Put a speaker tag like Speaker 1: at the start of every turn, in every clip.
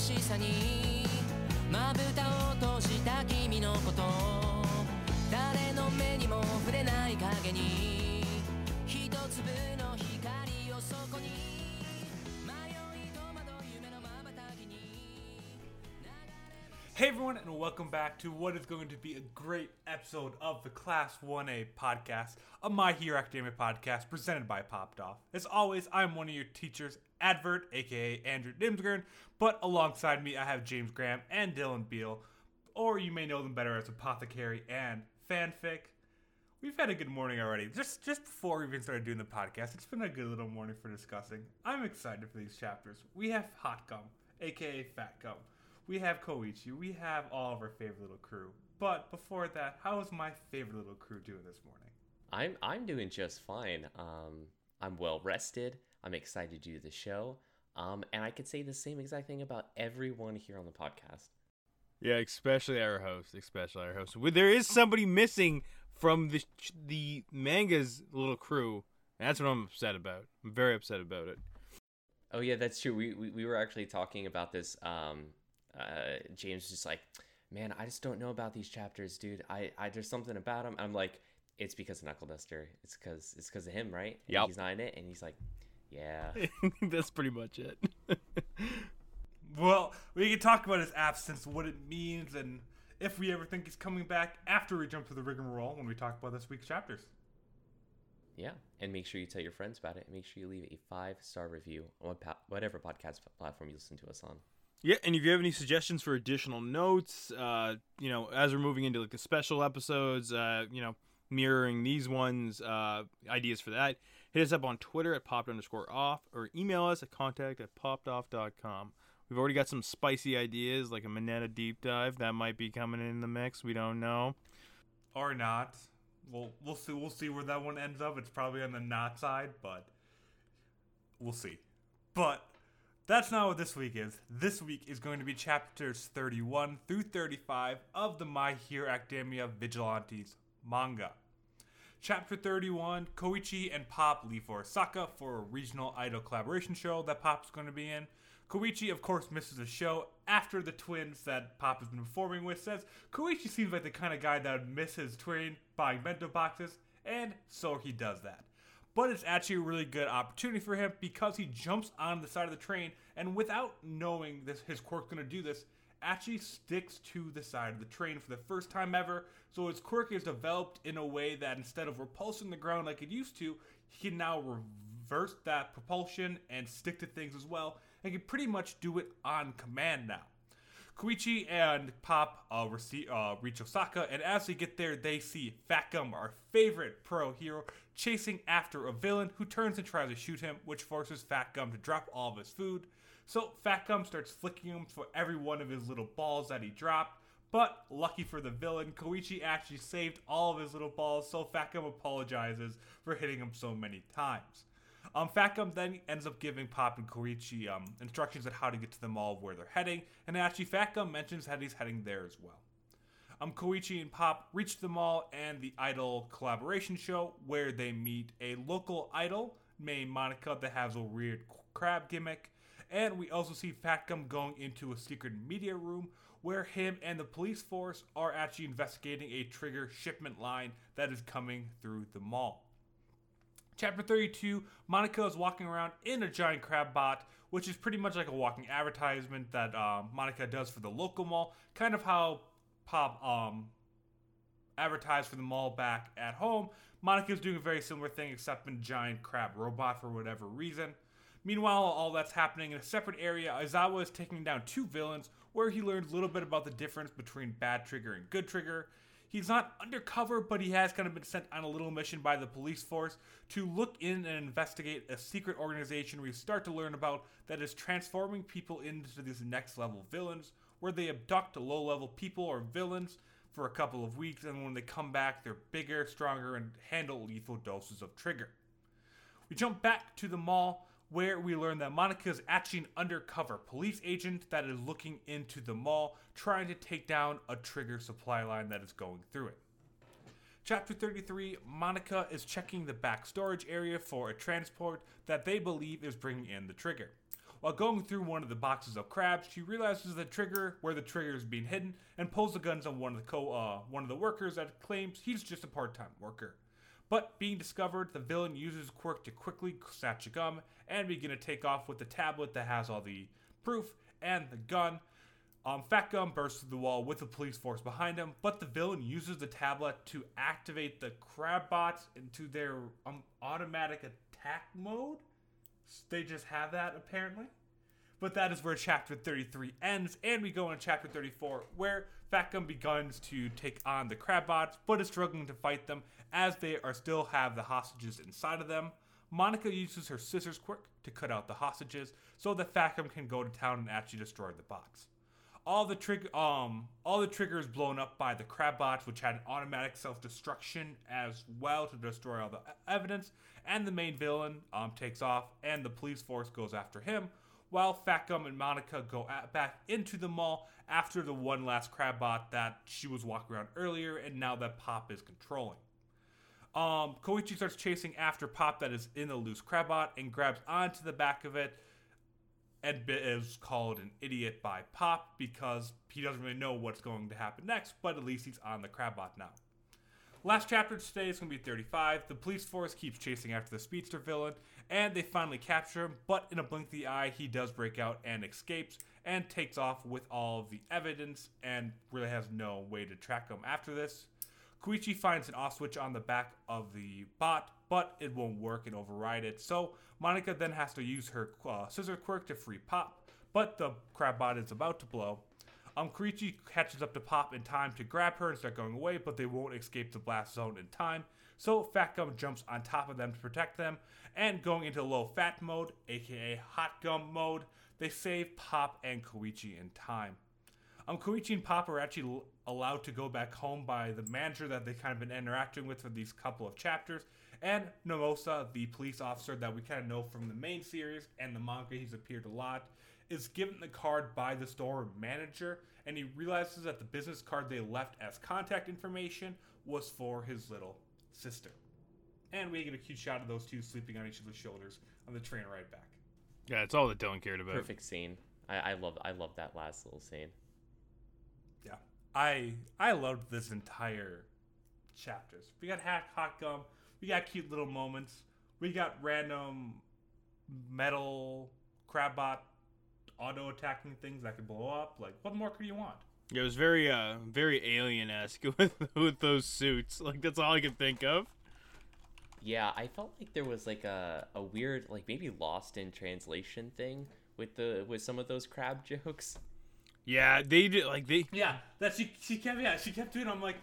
Speaker 1: しさにまぶたを閉じた君のこと誰の目にも触れない影に一粒の光をそこに迷い戸惑う夢の瞬きに
Speaker 2: Hey everyone, and welcome back to what is going to be a great episode of the Class 1A podcast, a My Hero Academia podcast presented by Popped Off. As always, I'm one of your teachers, Advert, aka Andrew Dimsgren, but alongside me I have James Graham and Dylan Beal, or you may know them better as Apothecary and Fanfic. We've had a good morning already. Just just before we even started doing the podcast, it's been a good little morning for discussing. I'm excited for these chapters. We have Hot Gum, aka Fat Gum. We have Koichi. We have all of our favorite little crew. But before that, how is my favorite little crew doing this morning?
Speaker 3: I'm I'm doing just fine. Um, I'm well rested. I'm excited to do the show. Um, and I could say the same exact thing about everyone here on the podcast.
Speaker 4: Yeah, especially our host, especially our host. There is somebody missing from the the manga's little crew. That's what I'm upset about. I'm very upset about it.
Speaker 3: Oh yeah, that's true. We we, we were actually talking about this. Um, uh, James was just like, man, I just don't know about these chapters, dude. I, I there's something about them. I'm like, it's because of Knuckle Duster. It's because it's because of him, right?
Speaker 4: Yep.
Speaker 3: He's not in it, and he's like, yeah.
Speaker 4: that's pretty much it.
Speaker 2: Well, we can talk about his absence, what it means, and if we ever think he's coming back after we jump to the rigmarole when we talk about this week's chapters.
Speaker 3: Yeah, and make sure you tell your friends about it. And make sure you leave a five star review on whatever podcast platform you listen to us on.
Speaker 4: yeah, and if you have any suggestions for additional notes, uh, you know, as we're moving into like the special episodes, uh, you know, mirroring these ones, uh, ideas for that, hit us up on Twitter at popped underscore off or email us at contact at poppedoff.com. We've already got some spicy ideas like a Mineta deep dive that might be coming in the mix. We don't know.
Speaker 2: Or not. We'll we'll see we'll see where that one ends up. It's probably on the not side, but we'll see. But that's not what this week is. This week is going to be chapters 31 through 35 of the My Hero Academia Vigilantes manga. Chapter 31, Koichi and Pop leave for Osaka for a regional idol collaboration show that Pop's going to be in. Koichi, of course, misses the show after the twins that Pop has been performing with says Koichi seems like the kind of guy that would miss his twin buying bento boxes, and so he does that. But it's actually a really good opportunity for him because he jumps on the side of the train and without knowing this his quirk's gonna do this, actually sticks to the side of the train for the first time ever. So his quirk is developed in a way that instead of repulsing the ground like it used to, he can now reverse that propulsion and stick to things as well, and can pretty much do it on command now. Koichi and Pop uh, rece- uh, reach Osaka, and as they get there, they see Fat Gum, our favorite pro hero, chasing after a villain who turns and tries to shoot him, which forces Fat Gum to drop all of his food. So Fat Gum starts flicking him for every one of his little balls that he dropped. But lucky for the villain, Koichi actually saved all of his little balls, so Fat Gum apologizes for hitting him so many times. Um, Fat Gum then ends up giving Pop and Koichi um, instructions on how to get to the mall where they're heading, and actually Fat Gum mentions that he's heading there as well. Um, Koichi and Pop reach the mall and the Idol collaboration show where they meet a local idol named Monica that has a weird crab gimmick. And we also see Fat Gum going into a secret media room where him and the police force are actually investigating a trigger shipment line that is coming through the mall. Chapter 32 Monica is walking around in a giant crab bot, which is pretty much like a walking advertisement that um, Monica does for the local mall. Kind of how Pop um, advertised for the mall back at home. Monica is doing a very similar thing, except in giant crab robot for whatever reason. Meanwhile, all that's happening in a separate area, Aizawa is taking down two villains, where he learns a little bit about the difference between bad trigger and good trigger. He's not undercover, but he has kind of been sent on a little mission by the police force to look in and investigate a secret organization we start to learn about that is transforming people into these next level villains, where they abduct low level people or villains for a couple of weeks, and when they come back, they're bigger, stronger, and handle lethal doses of trigger. We jump back to the mall where we learn that Monica is actually an undercover police agent that is looking into the mall, trying to take down a trigger supply line that is going through it. Chapter 33 Monica is checking the back storage area for a transport that they believe is bringing in the trigger. While going through one of the boxes of crabs, she realizes the trigger where the trigger is being hidden and pulls the guns on one of the co uh, one of the workers that claims he's just a part-time worker. But being discovered, the villain uses Quirk to quickly snatch a gun and begin to take off with the tablet that has all the proof and the gun. Um, Fat Gum bursts through the wall with the police force behind him, but the villain uses the tablet to activate the crab bots into their um, automatic attack mode. They just have that apparently. But that is where chapter 33 ends, and we go into chapter 34, where Fat Gum begins to take on the Crabbots, but is struggling to fight them as they are still have the hostages inside of them. Monica uses her scissors quirk to cut out the hostages so that Fat Gum can go to town and actually destroy the box. All the trig- um all the triggers blown up by the Crabbots, which had automatic self-destruction as well to destroy all the evidence, and the main villain um takes off, and the police force goes after him, while Fat Gum and Monica go at, back into the mall after the one last Crabbot that she was walking around earlier, and now that Pop is controlling. Um, Koichi starts chasing after Pop that is in a loose Crabbot and grabs onto the back of it and is called an idiot by Pop because he doesn't really know what's going to happen next, but at least he's on the Crabbot now. Last chapter today is going to be 35. The police force keeps chasing after the speedster villain, and they finally capture him, but in a blink of the eye, he does break out and escapes and takes off with all of the evidence and really has no way to track him after this. Koichi finds an off switch on the back of the bot, but it won't work and override it. So Monica then has to use her uh, scissor quirk to free Pop, but the crab bot is about to blow. Um, Koichi catches up to Pop in time to grab her and start going away, but they won't escape the blast zone in time. So Fat Gum jumps on top of them to protect them, and going into low fat mode, aka hot gum mode, they save Pop and Koichi in time. Um, Koichi and Pop are actually allowed to go back home by the manager that they've kind of been interacting with for these couple of chapters, and Naomasa, the police officer that we kind of know from the main series and the manga, he's appeared a lot, is given the card by the store manager, and he realizes that the business card they left as contact information was for his little sister. And we get a cute shot of those two sleeping on each other's shoulders on the train ride back.
Speaker 4: Yeah, it's all that Dylan cared about.
Speaker 3: Perfect scene. I, I love I love that last little scene.
Speaker 2: Yeah, I I loved this entire chapters. We got hot, hot gum. We got cute little moments. We got random metal crabbot auto attacking things that could blow up. Like, what more could you want?
Speaker 4: Yeah, it was very uh very alien esque with with those suits. Like that's all I could think of.
Speaker 3: Yeah, I felt like there was like a, a weird like maybe lost in translation thing with the with some of those crab jokes.
Speaker 4: Yeah, they did like they
Speaker 2: Yeah, that she she kept yeah she kept doing. I'm like,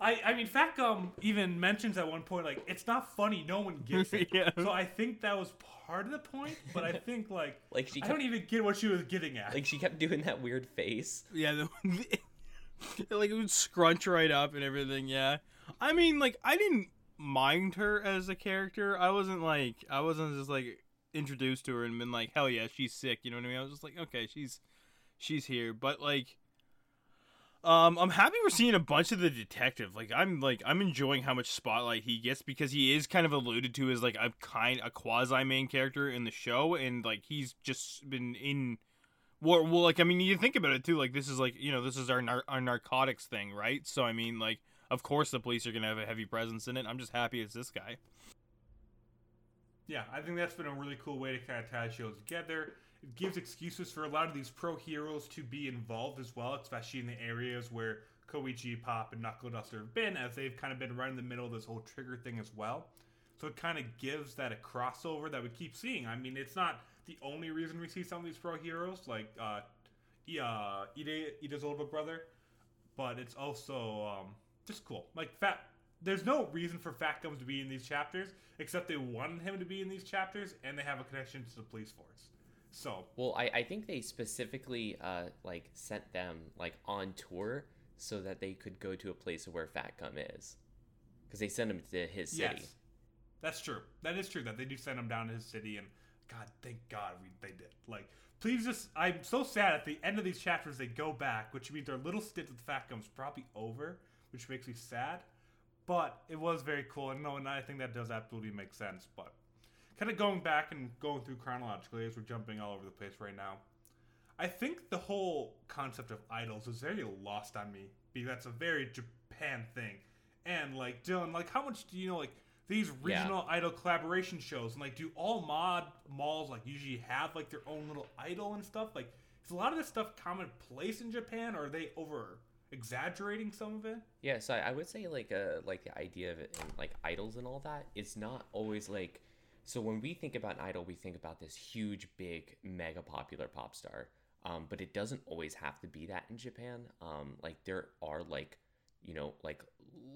Speaker 2: I I mean, Fat Gum even mentions at one point like it's not funny. No one gets it.
Speaker 4: Yeah.
Speaker 2: So I think that was part of the point. But I think like
Speaker 3: Like she
Speaker 2: I don't even get what she was getting at.
Speaker 3: like she kept doing that weird face.
Speaker 4: yeah, the, like it would scrunch right up and everything. Yeah, I mean, like I didn't mind her as a character. I wasn't like I wasn't just like introduced to her and been like, hell yeah, she's sick. You know what I mean? I was just like, okay, she's she's here, but like. Um, I'm happy we're seeing a bunch of the detective. Like, I'm like I'm enjoying how much spotlight he gets because he is kind of alluded to as like a kind a quasi main character in the show, and like he's just been in well, well, like I mean, you think about it too. Like this is like you know this is our nar- our narcotics thing, right? So I mean, like of course the police are gonna have a heavy presence in it. I'm just happy it's this guy.
Speaker 2: Yeah, I think that's been a really cool way to kind of tie shows together. It gives excuses for a lot of these pro heroes to be involved as well, especially in the areas where Koichi, Pop, and Knuckle Duster have been, as they've kind of been right in the middle of this whole trigger thing as well. So it kind of gives that a crossover that we keep seeing. I mean, it's not the only reason we see some of these pro heroes, like uh, uh, Iida's older brother, but it's also um, just cool. Like Fat, there's no reason for Fat Gums to be in these chapters except they wanted him to be in these chapters, and they have a connection to the police force. So
Speaker 3: Well, I, I think they specifically uh like sent them like on tour so that they could go to a place where Fat Gum is, because they sent him to his city.
Speaker 2: yes, that's true. That is true that they do send him down to his city, and God, thank God we they did. Like, please just, I'm so sad at the end of these chapters they go back, which means our little stint with Fat Gum's probably over, which makes me sad. But it was very cool, and no, and I think that does absolutely make sense. But kind of going back and going through chronologically as we're jumping all over the place right now. I think the whole concept of idols is very lost on me because that's a very Japan thing. And like Dylan, like how much do you know like these regional idol collaboration shows and like do all mod malls like usually have like their own little idol and stuff? Like is a lot of this stuff commonplace in Japan or are they over exaggerating some of it?
Speaker 3: Yeah, so I, I would say like uh like the idea of it and like idols and all that, it's not always like so when we think about an idol, we think about this huge, big, mega popular pop star. Um, but it doesn't always have to be that in Japan. Um, like there are like, you know, like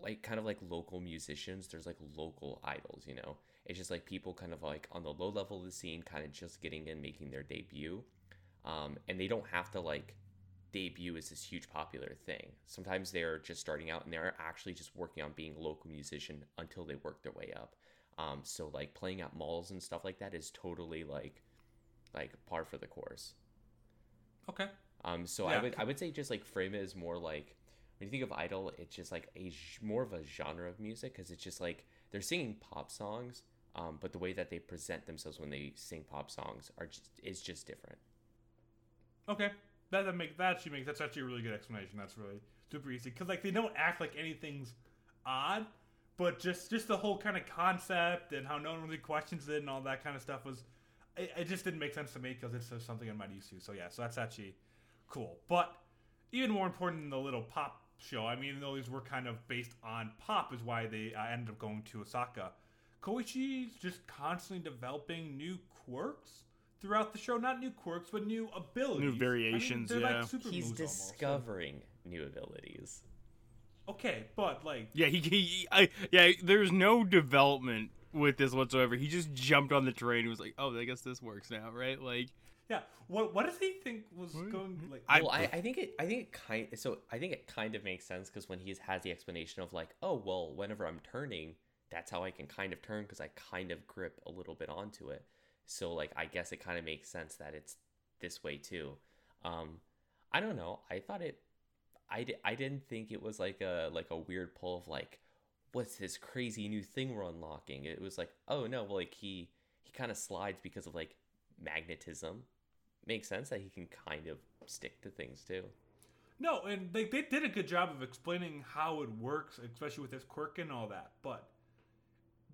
Speaker 3: like kind of like local musicians. There's like local idols. You know, it's just like people kind of like on the low level of the scene, kind of just getting in, making their debut. Um, and they don't have to like debut as this huge popular thing. Sometimes they're just starting out and they're actually just working on being a local musician until they work their way up. Um, so like playing at malls and stuff like that is totally like like par for the course.
Speaker 2: Okay.
Speaker 3: Um, so
Speaker 2: Yeah.
Speaker 3: I would I would say just like frame it as more like when you think of idol, it's just like a more of a genre of music because it's just like they're singing pop songs, um, but the way that they present themselves when they sing pop songs are just is just different.
Speaker 2: Okay, that that make that actually makes that's actually a really good explanation. That's really super easy because like they don't act like anything's odd, but just just the whole kind of concept and how no one really questions it and all that kind of stuff was it, it just didn't make sense to me because it's just something I'm not used to. So yeah, so that's actually cool. But even more important than the little pop show, I mean, though these were kind of based on pop, is why they uh, ended up going to Osaka. Koichi's just constantly developing new quirks throughout the show. Not new quirks, but new abilities. New
Speaker 4: variations,
Speaker 2: they're
Speaker 4: yeah.
Speaker 2: Like super
Speaker 3: He's
Speaker 2: moves almost.
Speaker 3: discovering new abilities.
Speaker 2: Okay, but like,
Speaker 4: Yeah, he, he I yeah, there's no development with this whatsoever. He just jumped on the train and was like, "Oh, I guess this works now, right?" Like,
Speaker 2: yeah. What what does he think was going like?
Speaker 4: I-
Speaker 3: well, I, I think it. I think it kind. So I think it kind of makes sense because when he has the explanation of like, oh well, whenever I'm turning, that's how I can kind of turn because I kind of grip a little bit onto it. So like, I guess it kind of makes sense that it's this way too. Um, I don't know. I thought it. I, di- I didn't think it was like a like a weird pull of like, what's this crazy new thing we're unlocking? It was like, oh no, well, like he he kind of slides because of like magnetism makes sense that he can kind of stick to things too.
Speaker 2: No, and they, they did a good job of explaining how it works, especially with his quirk and all that. But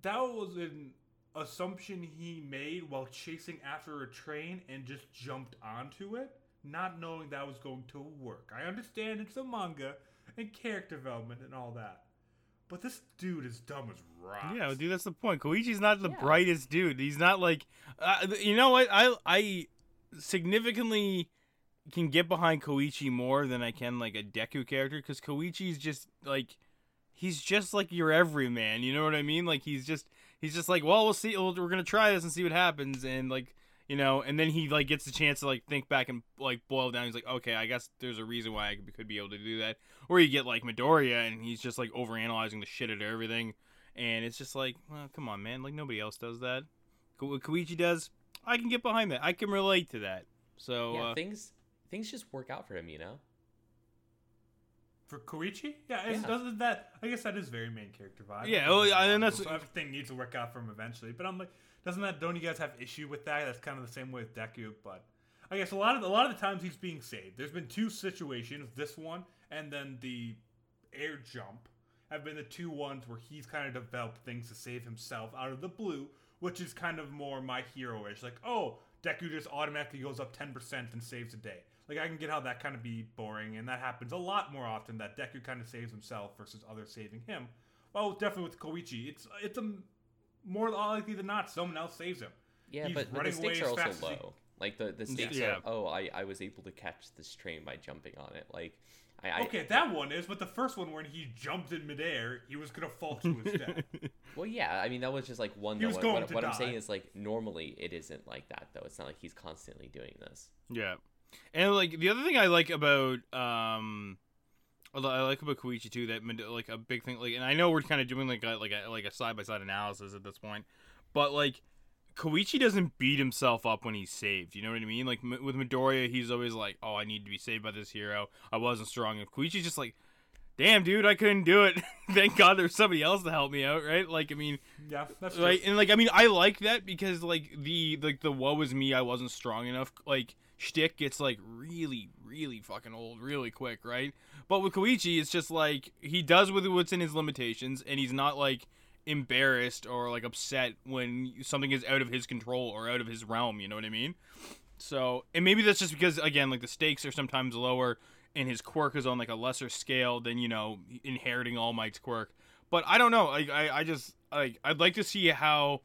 Speaker 2: that was an assumption he made while chasing after a train and just jumped onto it, not knowing that was going to work. I understand it's a manga and character development and all that. But this dude is dumb as rocks.
Speaker 4: yeah, dude, that's the point. Koichi's not the
Speaker 3: Yeah.
Speaker 4: brightest dude. He's not like, uh, you know what? I I significantly can get behind Koichi more than I can like a Deku character because Koichi's just like he's just like your everyman. You know what I mean? Like he's just he's just like, well, we'll see. We're gonna try this and see what happens, and like you know, and then he like gets the chance to like think back and like boil down. He's like, okay, I guess there's a reason why I could- could be able to do that. Or you get like Midoriya, and he's just like overanalyzing the shit out of everything, and it's just like, well, come on, man, like nobody else does that. Ko- What Koichi does, I can get behind that. I can relate to that. So
Speaker 3: yeah,
Speaker 4: uh,
Speaker 3: things things just work out for him, you know.
Speaker 2: For Koichi? Yeah, it's,
Speaker 3: Yeah.
Speaker 2: doesn't that I guess that is very main character vibe.
Speaker 4: Yeah, well, yeah, and that's-
Speaker 2: so everything needs to work out for him eventually. But I'm like, doesn't that don't you guys have issue with that? That's kind of the same way with Deku, but I guess a lot of a lot of the times he's being saved. There's been two situations, this one and then the air jump have been the two ones where he's kind of developed things to save himself out of the blue, which is kind of more my hero-ish. Like, oh, Deku just automatically goes up 10% and saves the day. Like, I can get how that kind of be boring, and that happens a lot more often that Deku kind of saves himself versus others saving him. Well, definitely with Koichi, it's it's a more likely than not someone else saves him.
Speaker 3: Yeah,
Speaker 2: He's
Speaker 3: but, but the
Speaker 2: running
Speaker 3: stakes
Speaker 2: away
Speaker 3: are also
Speaker 2: fast as he-
Speaker 3: low. Like the the stakes
Speaker 4: Yeah.
Speaker 3: are oh I, I was able to catch this train by jumping on it. Like I, I
Speaker 2: Okay, that one is, but the first one when he jumped in midair, he was gonna fall to his death.
Speaker 3: well yeah I mean that was just like one.
Speaker 2: He
Speaker 3: though.
Speaker 2: was
Speaker 3: What,
Speaker 2: going
Speaker 3: what,
Speaker 2: to
Speaker 3: what I'm saying is like normally it isn't like that though. It's not like he's constantly doing this.
Speaker 4: Yeah, and like the other thing I like about um, Li- I like about Koichi too that like a big thing like, and I know we're kind of doing like a like a like a side by side analysis at this point, but like Koichi doesn't beat himself up when he's saved. You know what I mean? Like M- with Midoriya, he's always like, "Oh, I need to be saved by this hero. I wasn't strong." And Koichi's just like, damn, dude, I couldn't do it. Thank God there's somebody else to help me out, right? Like, I mean,
Speaker 2: Yeah, that's true.
Speaker 4: and like, I mean, I like that because like the like the woe is me, I wasn't strong enough. Like, shtick gets like really, really fucking old really quick, right? But with Koichi, it's just like he does with what's in his limitations, and he's not like embarrassed or like upset when something is out of his control or out of his realm. You know what I mean? So, and maybe that's just because again, like the stakes are sometimes lower, and his quirk is on like a lesser scale than you know inheriting All Might's quirk. But I don't know. Like I, I just like I'd like to see how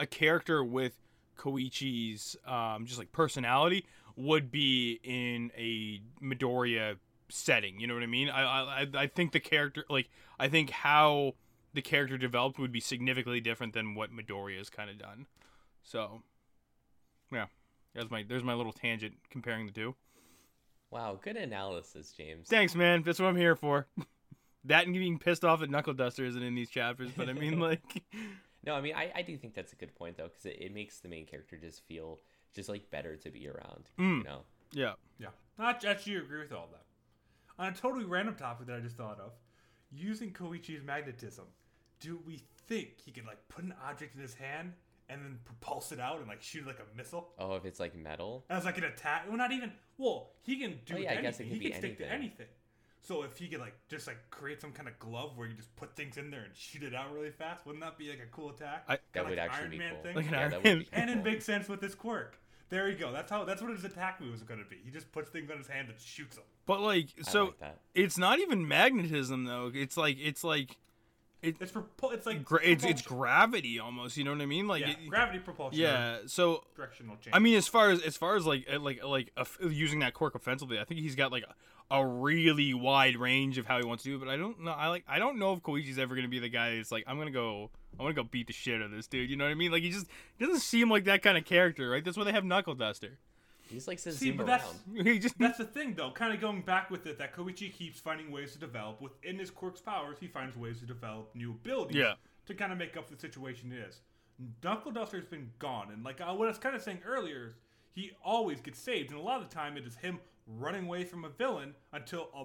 Speaker 4: a character with Koichi's um, just like personality would be in a Midoriya setting. You know what I mean? I, I I think the character like I think how the character developed would be significantly different than what Midoriya has kind of done. So, yeah, there's my there's my little tangent comparing the two.
Speaker 3: Wow, good analysis, James.
Speaker 4: Thanks, man. That's what I'm here for. that and being pissed off at Knuckle Duster isn't in these chapters, but I mean, like,
Speaker 3: No, I mean I, I do think that's a good point though, because it, it makes the main character just feel just like better to be around.
Speaker 4: Mm.
Speaker 3: You know.
Speaker 4: yeah,
Speaker 2: Yeah, I actually agree with all that. On a totally random topic that I just thought of, using Koichi's magnetism, do we think he could like put an object in his hand and then propulse it out and like shoot it like a missile
Speaker 3: Oh, if it's like metal.
Speaker 2: as like an attack? Well, not even. Well, he can do
Speaker 3: Oh, yeah, I
Speaker 2: anything.
Speaker 3: guess it could
Speaker 2: he
Speaker 3: be
Speaker 2: can stick to
Speaker 3: anything.
Speaker 2: anything. So if he could like just like create some kind of glove where you just put things in there and shoot it out really fast, wouldn't that be like a cool attack?
Speaker 4: I-
Speaker 3: That
Speaker 2: Kinda
Speaker 3: would actually
Speaker 2: Iron
Speaker 3: be
Speaker 2: Man
Speaker 3: cool.
Speaker 2: thing.
Speaker 4: Like an
Speaker 3: yeah,
Speaker 4: Iron
Speaker 3: that
Speaker 4: Man.
Speaker 3: would be
Speaker 2: and it
Speaker 3: cool.
Speaker 2: makes sense with his quirk. There you go. That's how. That's what his attack move is going to be. He just puts things on his hand and shoots them.
Speaker 4: but like, so
Speaker 3: like
Speaker 4: it's not even magnetism though. It's like it's like
Speaker 2: It's for. It's like
Speaker 4: gra- it's it's gravity almost. You know what I mean? Like,
Speaker 2: yeah,
Speaker 4: it-
Speaker 2: gravity propulsion.
Speaker 4: yeah. So
Speaker 2: directional change.
Speaker 4: I mean, as far as as far as like uh, like like uh, using that quirk offensively, I think he's got like a, a really wide range of how he wants to do it. But I don't know. I like I don't know if Koichi's ever gonna be the guy that's like I'm gonna go. I want to go beat the shit out of this dude. You know what I mean? Like he just he doesn't seem like that kind of character, right? That's why they have Knuckle Duster.
Speaker 3: He's like says
Speaker 2: See,
Speaker 3: zoom
Speaker 2: but that's
Speaker 3: around.
Speaker 4: he just
Speaker 2: that's the thing though. Kind of going back with it, that Koichi keeps finding ways to develop within his quirk's powers. He finds ways to develop new abilities.
Speaker 4: Yeah.
Speaker 2: To kind of make up for the situation it is. Knuckle Duster's been gone, and like uh, what I was kind of saying earlier, is he always gets saved, and a lot of the time it is him running away from a villain until a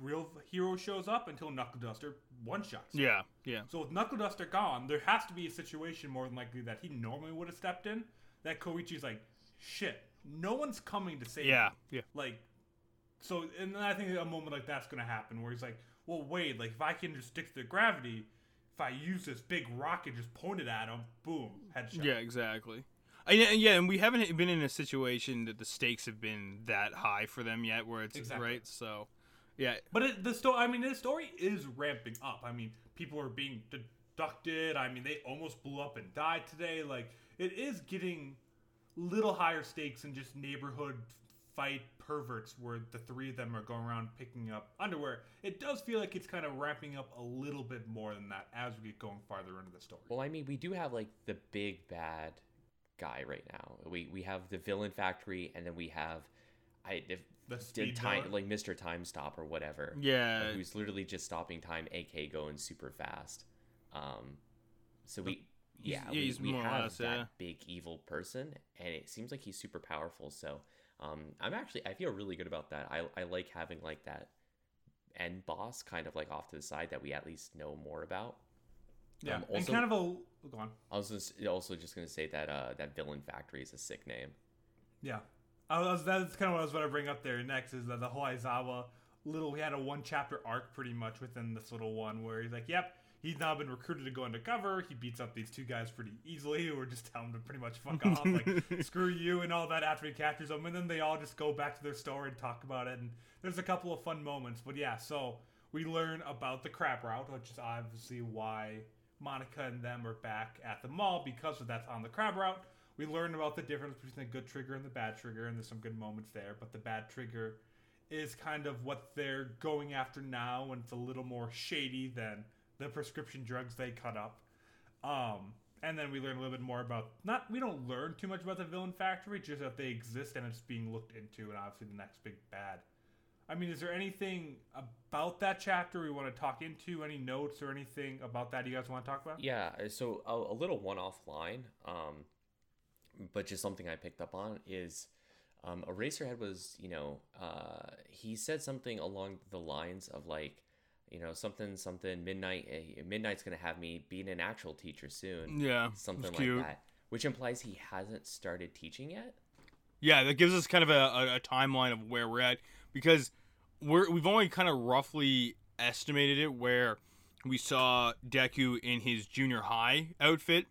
Speaker 2: real hero shows up, until Knuckle Duster one shots.
Speaker 4: yeah yeah
Speaker 2: So with Knuckle Duster gone, there has to be a situation more than likely that he normally would have stepped in. That Koichi's like, shit, no one's coming to save
Speaker 4: yeah
Speaker 2: me.
Speaker 4: yeah.
Speaker 2: Like, so, and then I think a moment like that's gonna happen where he's like, well, wait, like if I can just stick to the gravity, if I use this big rock and just point it at him, boom, headshot.
Speaker 4: Yeah, exactly. And, and yeah, and we haven't been in a situation that the stakes have been that high for them yet, where it's
Speaker 2: Exactly.
Speaker 4: right. So, yeah,
Speaker 2: But it, the story, I mean, the story is ramping up. I mean, people are being deducted. I mean, they almost blew up and died today. Like, it is getting little higher stakes than just neighborhood fight perverts where the three of them are going around picking up underwear. It does feel like it's kind of ramping up a little bit more than that as we get going farther into the story.
Speaker 3: Well, I mean, we do have like the big bad guy right now. We we have the villain factory, and then we have I if,
Speaker 2: The
Speaker 3: did
Speaker 2: speed
Speaker 3: time
Speaker 2: villain?
Speaker 3: like Mr. Time Stop or whatever.
Speaker 4: yeah,
Speaker 3: like, who's literally just stopping time, aka going super fast. Um, so we yeah we,
Speaker 4: he's
Speaker 3: we have
Speaker 4: less,
Speaker 3: that
Speaker 4: yeah.
Speaker 3: big evil person, and it seems like he's super powerful. So um, I'm actually I feel really good about that. I I like having like that end boss kind of like off to the side that we at least know more about.
Speaker 2: yeah,
Speaker 3: um,
Speaker 2: and
Speaker 3: also-
Speaker 2: kind of a go on.
Speaker 3: I was just, also just gonna say that uh, that villain factory is a sick name.
Speaker 2: Yeah, I was, that's kind of what I was going to bring up there next is that the whole Aizawa little. We had a one chapter arc pretty much within this little one where he's like, "Yep, he's now been recruited to go undercover. He beats up these two guys pretty easily, who are just telling him to pretty much fuck off, like screw you and all that after he captures them. And then they all just go back to their story and talk about it. And there's a couple of fun moments, but yeah. So we learn about the crab route, which is obviously why Monica and them are back at the mall because of that's on the crab route. We learn about the difference between the good trigger and the bad trigger, and there's some good moments there. But the bad trigger is kind of what they're going after now, and it's a little more shady than the prescription drugs they cut up. Um, and then we learn a little bit more about not we don't learn too much about the villain factory, just that they exist and it's being looked into, and obviously the next big bad. I mean, is there anything about that chapter we want to talk into? Any notes or anything about that you guys want to talk about?
Speaker 3: Yeah, uh, so a, a little one-off line, um, but just something I picked up on is um, Eraserhead was, you know, uh, he said something along the lines of like, you know, something something midnight. eh, Midnight's gonna have me being an actual teacher soon.
Speaker 4: Yeah,
Speaker 3: something like that. Which implies he hasn't started teaching yet.
Speaker 4: Yeah, that gives us kind of a, a, a timeline of where we're at because we're we've only kind of roughly estimated it where we saw Deku in his junior high outfit,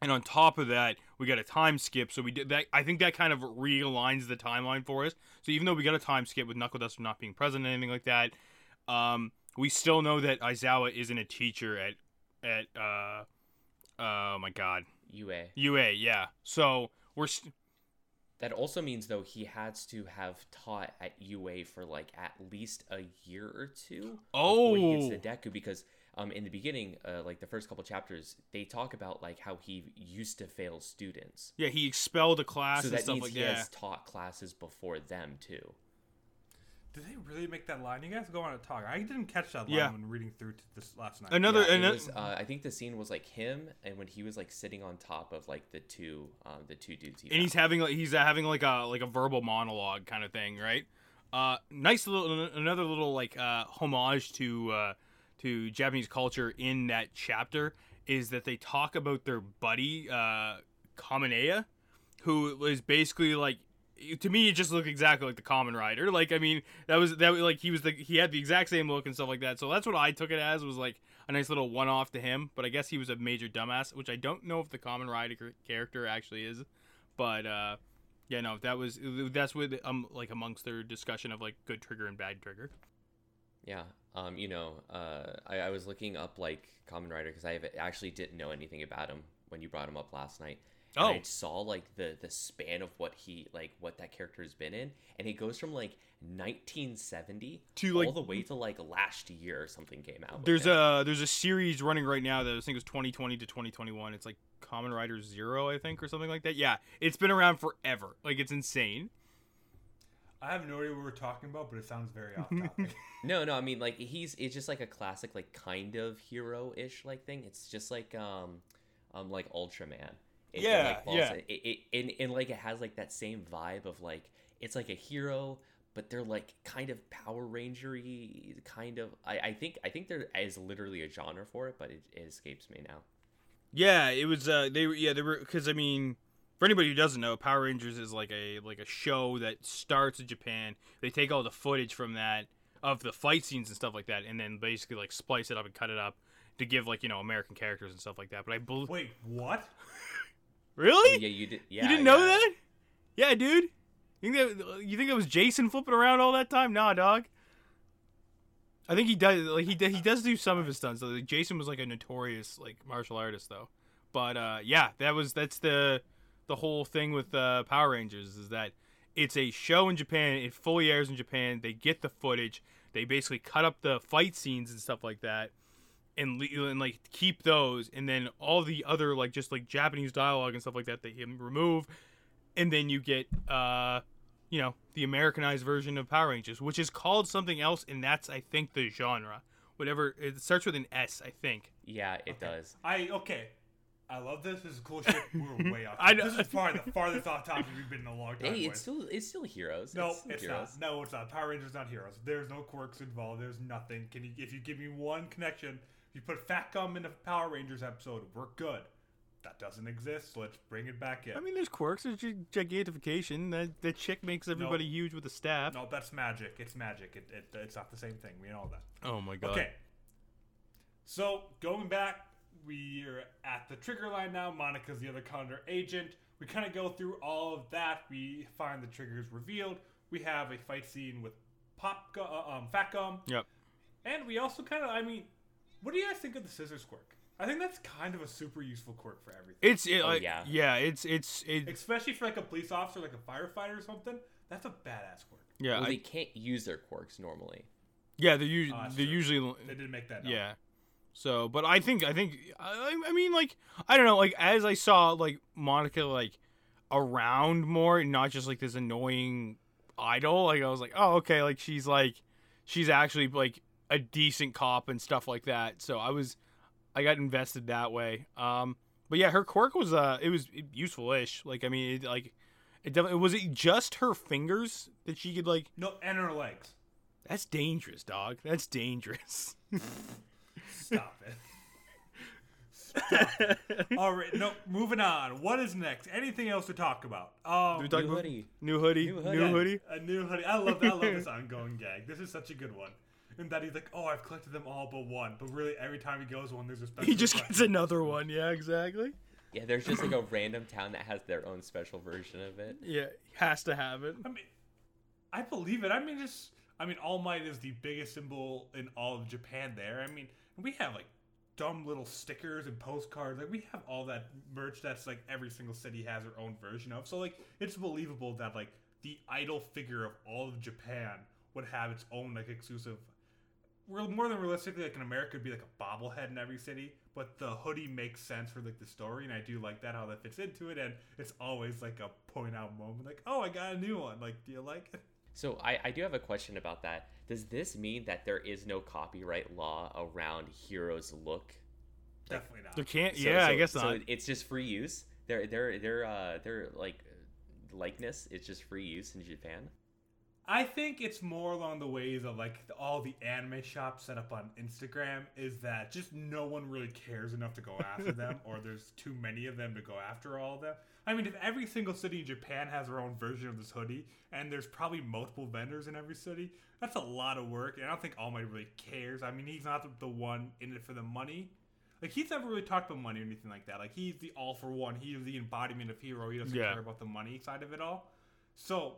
Speaker 4: and on top of that, we got a time skip. So we did that. I think that kind of realigns the timeline for us. So even though we got a time skip with Knuckle Duster not being present and anything like that, um, we still know that Aizawa isn't a teacher at at uh, oh my god,
Speaker 3: UA.
Speaker 4: UA. Yeah. So we're. St-
Speaker 3: That also means though he has to have taught at UA for like at least a year or two before he gets
Speaker 4: Oh.
Speaker 3: to Deku because um in the beginning uh, like the first couple chapters they talk about like how he used to fail students.
Speaker 4: Yeah, he expelled a class
Speaker 3: so
Speaker 4: and
Speaker 3: that
Speaker 4: stuff
Speaker 3: means
Speaker 4: like
Speaker 3: he
Speaker 4: that.
Speaker 3: has taught classes before them too.
Speaker 2: Did they really make that line? You guys go on a talk. I didn't catch that line
Speaker 4: Yeah.
Speaker 2: when reading through to this last night.
Speaker 4: Another-
Speaker 3: Yeah, it
Speaker 4: ano-
Speaker 3: was, uh, I think the scene was like him and when he was like sitting on top of like the two um the two dudes he
Speaker 4: and he's
Speaker 3: found.
Speaker 4: having like he's having like a like a verbal monologue kind of thing, right? Uh, nice little another little like uh, homage to uh, to Japanese culture in that chapter is that they talk about their buddy uh, Kaminea, who is basically like to me it just looked exactly like the Kamen Rider. Like I mean that was that like he was the he had the exact same look and stuff like that. So that's what I took it as was like a nice little one off to him. But I guess he was a major dumbass, which I don't know if the Kamen Rider character actually is. But uh, yeah, no, that was that's with um like amongst their discussion of like good trigger and bad trigger.
Speaker 3: Yeah. Um, you know, uh, I, I was looking up like Kamen Rider because I actually didn't know anything about him when you brought him up last night. And
Speaker 4: Oh.
Speaker 3: I saw like the the span of what he like what that character has been in, and it goes from like 1970
Speaker 4: To, like all
Speaker 3: the way to like last year or something came out.
Speaker 4: There's a there's a series running right now that I think was 2020 to 2021. It's like Kamen Rider Zero, I think, or something like that. Yeah, it's been around forever. Like it's insane.
Speaker 2: I have no idea what we're talking about, but it sounds very off topic.
Speaker 3: No, no, I mean like he's it's just like a classic like kind of hero ish like thing. It's just like um um like Ultraman. It,
Speaker 4: Yeah,
Speaker 3: like, falls-
Speaker 4: yeah.
Speaker 3: It, it, and, and like it has like that same vibe of like it's like a hero, but they're like kind of Power Rangery kind of. I, I think I think there is literally a genre for it, but it, it escapes me now.
Speaker 4: Yeah, it was. Uh, they were. Yeah, they were. Because I mean, for anybody who doesn't know, Power Rangers is like a like a show that starts in Japan. They take all the footage from that of the fight scenes and stuff like that, and then basically like splice it up and cut it up to give like you know American characters and stuff like that. But I believe.
Speaker 2: Wait, what?
Speaker 4: Really?
Speaker 3: Oh, yeah, you did. Yeah,
Speaker 4: you didn't know
Speaker 3: yeah.
Speaker 4: that? Yeah, dude. You think that you think that was Jason flipping around all that time? Nah, dog. I think he does. Like he he does do some of his stunts. Like, Jason was like a notorious like martial artist though. But uh, yeah, that was that's the the whole thing with uh, Power Rangers is that it's a show in Japan. It fully airs in Japan. They get the footage. They basically cut up the fight scenes and stuff like that, and, and like keep those, and then all the other like just like Japanese dialogue and stuff like that they him remove, and then you get uh, you know, the Americanized version of Power Rangers, which is called something else, and that's I think the genre. Whatever it starts with an S, I think.
Speaker 3: Yeah, it does.
Speaker 2: I okay. I love this. This is cool shit. We're way off.
Speaker 4: I know.
Speaker 2: This is far the farthest off topic we've been in a long time.
Speaker 3: Hey,
Speaker 2: boys.
Speaker 3: it's still it's still heroes.
Speaker 2: No,
Speaker 3: still
Speaker 2: it's
Speaker 3: heroes.
Speaker 2: not. No, it's not. Power Rangers not heroes. There's no quirks involved. There's nothing. Can you? If you give me one connection, if you put Fat Gum in a Power Rangers episode, we're good. That doesn't exist. So let's bring it back in.
Speaker 4: I mean, there's quirks. There's gigantification. That that chick makes everybody huge with a staff.
Speaker 2: no, that's magic. It's magic. It, it, it's not the same thing. We know that.
Speaker 4: Oh my god.
Speaker 2: Okay. So going back, we are at the trigger line now. Monica's the other Condor agent. We kind of go through all of that. We find the triggers revealed. We have a fight scene with Pop Gu- uh, um, Fat Gum,
Speaker 4: Yep.
Speaker 2: and we also kind of. I mean, what do you guys think of the scissors quirk? I think that's kind of a super useful quirk for everything,
Speaker 4: It's it,
Speaker 3: Oh,
Speaker 4: like,
Speaker 3: yeah.
Speaker 4: yeah. It's it's it.
Speaker 2: especially for like a police officer, like a firefighter or something. That's a badass quirk.
Speaker 4: Yeah.
Speaker 3: Well,
Speaker 4: I-
Speaker 3: they can't use their quirks normally.
Speaker 4: yeah. They're usually
Speaker 2: Oh,
Speaker 4: they're
Speaker 2: true.
Speaker 4: usually
Speaker 2: They did make that. up.
Speaker 4: Yeah. So, but I think I think I, I mean like I don't know like as I saw like Monica like around more, not just like this annoying idol. Like I was like, oh okay, like she's like she's actually like a decent cop and stuff like that. So I was I got invested that way. Um, but yeah, her quirk was uh it was useful-ish. Like I mean it, like it definitely was it just her fingers that she could like
Speaker 2: No, and her legs.
Speaker 4: That's dangerous, dog. That's dangerous.
Speaker 2: Stop it. Stop it. All right, no, moving on. What is next? Anything else to talk about? Um,
Speaker 4: we talk
Speaker 3: New
Speaker 4: about
Speaker 3: hoodie.
Speaker 4: new hoodie,
Speaker 3: New
Speaker 4: new
Speaker 3: hoodie.
Speaker 4: hoodie.
Speaker 2: A new hoodie. I love I love this ongoing gag. This is such a good one. And that he's like, oh, I've collected them all but one. But really, every time he goes one, there's a special.
Speaker 4: He just
Speaker 2: collection.
Speaker 4: gets another one. Yeah, exactly.
Speaker 3: Yeah, there's just like a random town that has their own special version of it.
Speaker 4: Yeah, has to have it.
Speaker 2: I mean, I believe it. I mean, just I mean, All Might is the biggest symbol in all of Japan. There, I mean, we have like dumb little stickers and postcards. Like we have all that merch that's like every single city has their own version of. So like, it's believable that like the idol figure of all of Japan would have its own like exclusive. Real, more than realistically, like in America, it'd be like a bobblehead in every city. But the hoodie makes sense for like the story, and I do like that how that fits into it. And it's always like a point out moment, like, oh, I got a new one. Like, do you like it?
Speaker 3: So I, I do have a question about that. Does this mean that there is no copyright law around Hero's look?
Speaker 2: Definitely not.
Speaker 4: There can't.
Speaker 3: So-
Speaker 4: yeah, I guess
Speaker 3: so
Speaker 4: not.
Speaker 3: So it's just free use. Their their their uh their like likeness It's just free use in Japan.
Speaker 2: I think it's more along the ways of like all the anime shops set up on Instagram is that just no one really cares enough to go after them, or there's too many of them to go after all of them. I mean, if every single city in Japan has their own version of this hoodie, and there's probably multiple vendors in every city, that's a lot of work. And I don't think All Might really cares. I mean, he's not the, the one in it for the money. Like he's never really talked about money or anything like that. Like he's the all for one. He's the embodiment of hero. He doesn't
Speaker 4: Yeah.
Speaker 2: care about the money side of it all. So,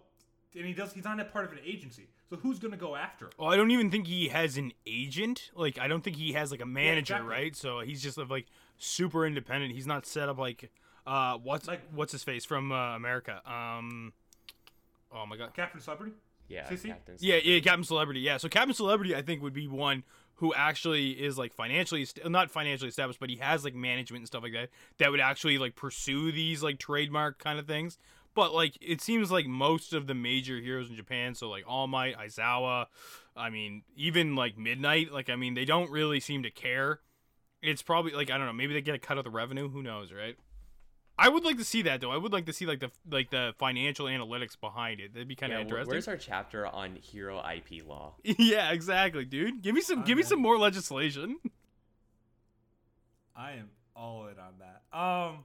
Speaker 2: and he does. He's not a part of an agency. So who's gonna go after him?
Speaker 4: Well, I don't even think he has an agent. Like, I don't think he has like a manager,
Speaker 2: exactly.
Speaker 4: right? So he's just like super independent. He's not set up like, uh, what's
Speaker 2: Like-
Speaker 4: what's his face from uh, America? Um, oh my god.
Speaker 2: Captain Celebrity?
Speaker 3: Yeah,
Speaker 2: Sissy?
Speaker 3: Captain
Speaker 4: Yeah, yeah, Captain Celebrity. Yeah, so Captain Celebrity, I think, would be one who actually is like financially, st- not financially established, but he has like management and stuff like that that would actually like pursue these like trademark kind of things. But like, it seems like most of the major heroes in Japan, so like All Might, Aizawa, I mean, even like Midnight, like I mean, they don't really seem to care. It's probably like I don't know, maybe they get a cut of the revenue. Who knows, right? I would like to see that though. I would like to see like the like the financial analytics behind it. That'd be kind of
Speaker 3: Yeah,
Speaker 4: interesting.
Speaker 3: where's our chapter on hero IP law?
Speaker 4: Yeah, exactly, dude. Give me some give me some more legislation.
Speaker 2: I am all in on that. Um,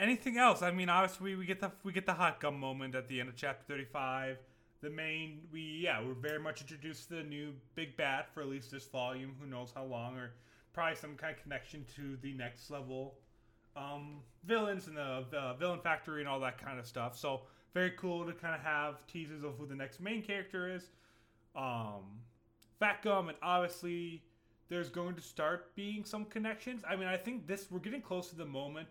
Speaker 2: anything else? I mean, obviously we get the we get the hot gum moment at the end of chapter thirty-five. The main we yeah we're very much introduced to the new big bad for at least this volume. Who knows how long or probably some kind of connection to the next level um, villains and the, the villain factory and all that kind of stuff. So very cool to kind of have teasers of who the next main character is. Um, Fat Gum and obviously there's going to start being some connections. I mean, I think this we're getting close to the moment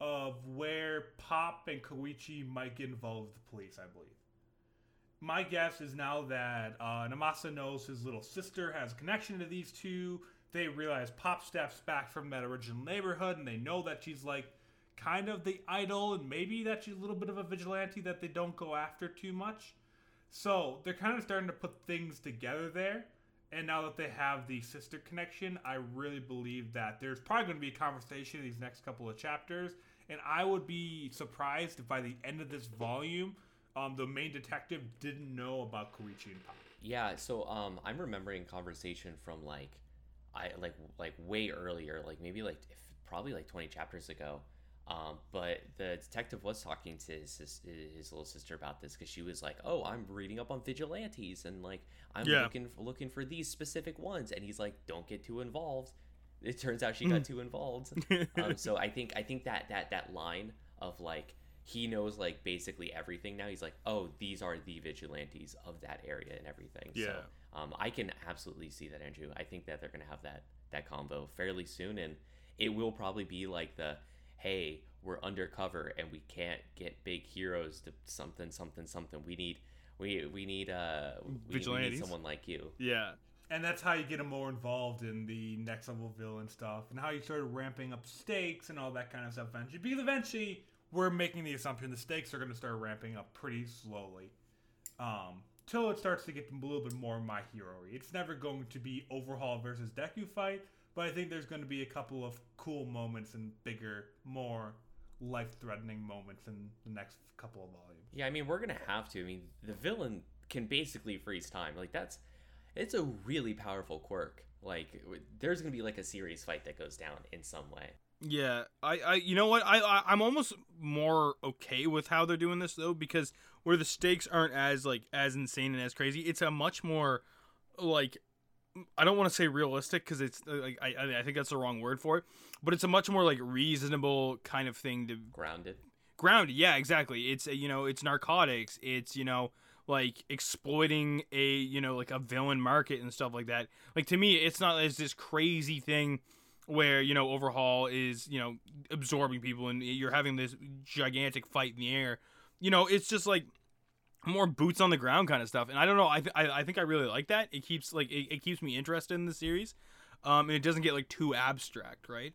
Speaker 2: of where Pop and Koichi might get involved with the police. I believe. My guess is now that uh, Naomasa knows his little sister has a connection to these two. They realize Pop steps back from that original neighborhood, and they know that she's like kind of the idol, and maybe that she's a little bit of a vigilante that they don't go after too much. So they're kind of starting to put things together there. And now that they have the sister connection, I really believe that there's probably going to be a conversation in these next couple of chapters. And I would be surprised if by the end of this volume, um, the main detective didn't know about Koichi and Pop.
Speaker 3: Yeah, so um, I'm remembering conversation from like, I like like way earlier, like maybe like if, probably like 20 chapters ago. Um, but the detective was talking to his sis- his little sister about this because she was like, "Oh, I'm reading up on vigilantes and like I'm
Speaker 4: Yeah.
Speaker 3: looking for, looking for these specific ones." And he's like, "Don't get too involved." It turns out she got too involved. um, so I think I think that that that line of like he knows like basically everything now. He's like, oh, these are the vigilantes of that area and everything.
Speaker 4: Yeah.
Speaker 3: So um, I can absolutely see that, Andrew. I think that they're gonna have that that combo fairly soon, and it will probably be like the hey, we're undercover and we can't get big heroes to something something something. We need we we need uh we, we need someone like you.
Speaker 4: Yeah.
Speaker 2: And that's how you get them more involved in the next level villain stuff, and how you started ramping up stakes and all that kind of stuff eventually. Because eventually, we're making the assumption the stakes are going to start ramping up pretty slowly, um, till it starts to get a little bit more my hero. It's never going to be Overhaul versus Deku fight, but I think there's going to be a couple of cool moments and bigger, more life-threatening moments in the next couple of volumes.
Speaker 3: Yeah, I mean we're gonna have to. I mean the villain can basically freeze time. Like that's it's a really powerful quirk. Like there's gonna be like a serious fight that goes down in some way.
Speaker 4: Yeah, I, I, you know what? I, I, I'm almost more okay with how they're doing this though, because where the stakes aren't as like as insane and as crazy, it's a much more, like, I don't want to say realistic because it's uh, like I, I I think that's the wrong word for it, but it's a much more like reasonable kind of thing to
Speaker 3: Grounded.
Speaker 4: grounded. Yeah, exactly. It's uh, you know, it's narcotics. It's you know, like exploiting a you know like a villain market and stuff like that. Like to me, it's not as this crazy thing where you know overhaul is you know absorbing people and you're having this gigantic fight in the air. You know, it's just like more boots on the ground kind of stuff. And I don't know. I th- I, I think I really like that. It keeps like it, it keeps me interested in the series. Um, and it doesn't get like too abstract, right?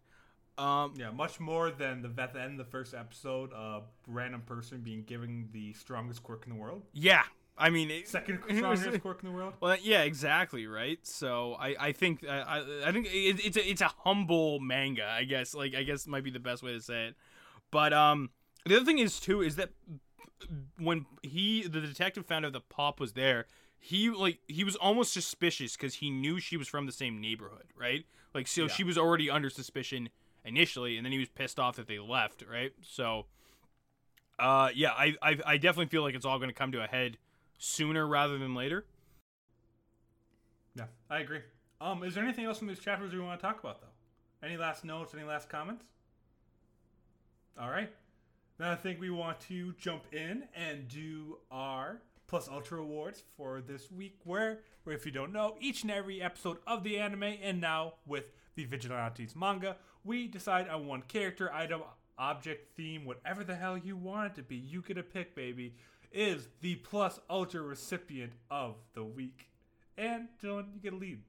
Speaker 4: Um,
Speaker 2: Yeah, much more than the at the end of the first episode, a random person being given the strongest quirk in the world,
Speaker 4: yeah. I mean, it,
Speaker 2: second strongest quirk in the world.
Speaker 4: Well, yeah, exactly, right. So I, I think I, I- I think it, it's a it's a humble manga. I guess like I guess might be the best way to say it. But um, the other thing is too is that when he the detective found out that Pop was there, he like he was almost suspicious because he knew she was from the same neighborhood, right? Like so
Speaker 2: Yeah.
Speaker 4: she was already under suspicion initially, and then he was pissed off that they left, right? So. Uh yeah, I, I I definitely feel like it's all going to come to a head sooner rather than later.
Speaker 2: Yeah, I agree. Um, is there anything else from these chapters we want to talk about though? Any last notes? Any last comments? All right. Then I think we want to jump in and do our Plus Ultra Awards for this week, where, where if you don't know, each and every episode of the anime, and now with the Vigilantes manga, we decide on one character, item, object, theme, whatever the hell you want it to be. You get a pick, baby. Is the Plus Ultra recipient of the week. And Dylan, you get a lead.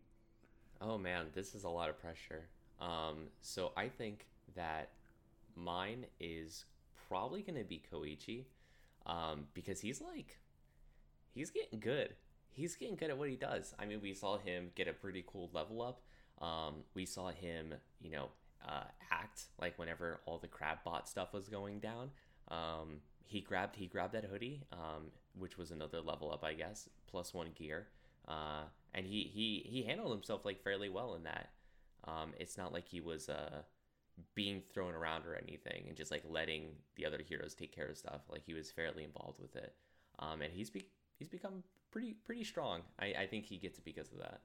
Speaker 3: Oh man, this is a lot of pressure. Um, so I think that mine is probably gonna be Koichi, um, because he's like, he's getting good. He's getting good at what he does. I mean, we saw him get a pretty cool level up. Um, we saw him, you know, uh, act like whenever all the crab bot stuff was going down. Um, he grabbed he grabbed that hoodie, um, which was another level up, I guess, plus one gear. Uh, and he, he he handled himself like fairly well in that. Um, it's not like he was uh, being thrown around or anything, and just like letting the other heroes take care of stuff. Like he was fairly involved with it, um, and he's be- he's become pretty pretty strong. I, I think he gets it because of that.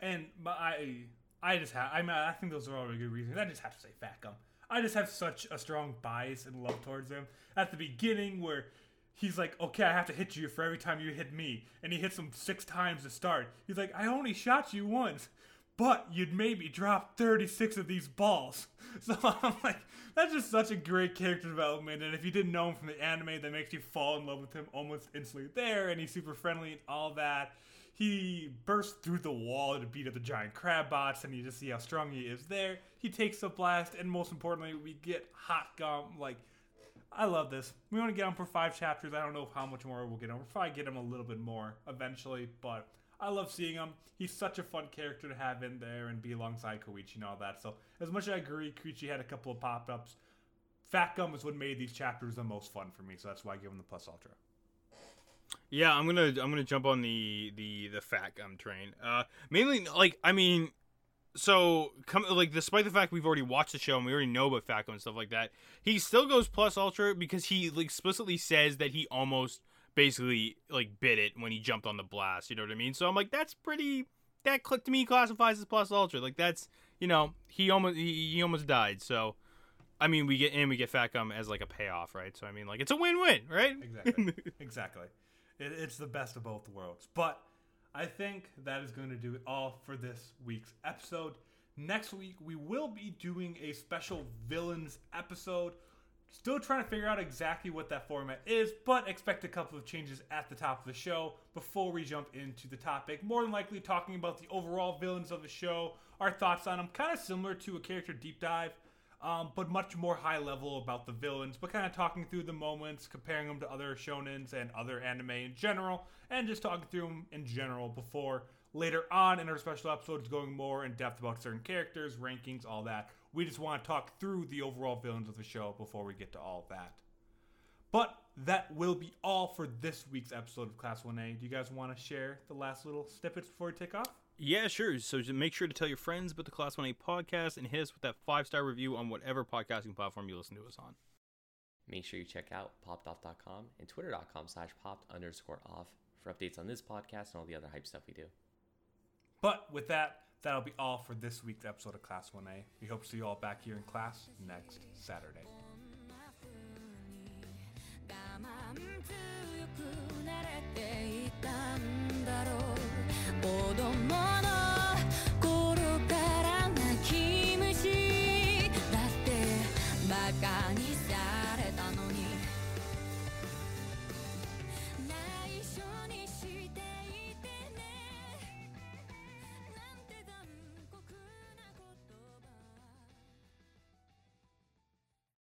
Speaker 2: And my, I, I just have. I mean, I think those are all really good reasons. I just have to say Fat Gum. I just have such a strong bias and love towards him. At the beginning, where he's like, "Okay, I have to hit you for every time you hit me," and he hits him six times to start. He's like, "I only shot you once." But you'd made me drop 36 of these balls. So I'm like, that's just such a great character development. And if you didn't know him from the anime, that makes you fall in love with him almost instantly there. And he's super friendly and all that. He bursts through the wall to beat up the giant crab bots, and you just see how strong he is there. He takes a blast, and most importantly, we get hot gum. Like, I love this. We want to get him for five chapters. I don't know how much more we'll get him. We'll probably get him a little bit more eventually, but I love seeing him. He's such a fun character to have in there and be alongside Koichi and all that. So, as much as I agree, Koichi had a couple of pop ups. Fat Gum is what made these chapters the most fun for me, so that's why I give him the plus ultra.
Speaker 4: Yeah, I'm gonna I'm gonna jump on the the the fat gum train. Uh, mainly like I mean, so come like despite the fact we've already watched the show and we already know about fat gum and stuff like that, he still goes plus ultra because he like, explicitly says that he almost basically like bit it when he jumped on the blast. You know what I mean? So I'm like, that's pretty. That to me classifies as plus ultra. Like that's you know he almost he, he almost died. So. I mean, we get and we get Fat Gum as like a payoff, right? So I mean, like it's a win-win, right?
Speaker 2: Exactly. exactly. It, it's the best of both worlds. But I think that is going to do it all for this week's episode. Next week, we will be doing a special villains episode. Still trying to figure out exactly what that format is, but expect a couple of changes at the top of the show before we jump into the topic. More than likely, talking about the overall villains of the show, our thoughts on them, kind of similar to a character deep dive um, but much more high level about the villains, but kind of talking through the moments, comparing them to other shonens and other anime in general, and just talking through them in general before later on in our special episodes going more in depth about certain characters, rankings, all that. We just want to talk through the overall villains of the show before we get to all that. But that will be all for this week's episode of Class 1A. Do you guys want to share the last little snippets before we take off?
Speaker 4: Yeah, sure. So just make sure to tell your friends about the Class 1A podcast and hit us with that five star review on whatever podcasting platform you listen to us on.
Speaker 3: Make sure you check out poppedoff.com and twitter.com slash popped underscore off for updates on this podcast and all the other hype stuff we do.
Speaker 2: But with that, that'll be all for this week's episode of Class 1A. We hope to see you all back here in class next Saturday.
Speaker 1: れていたんだろう。子供の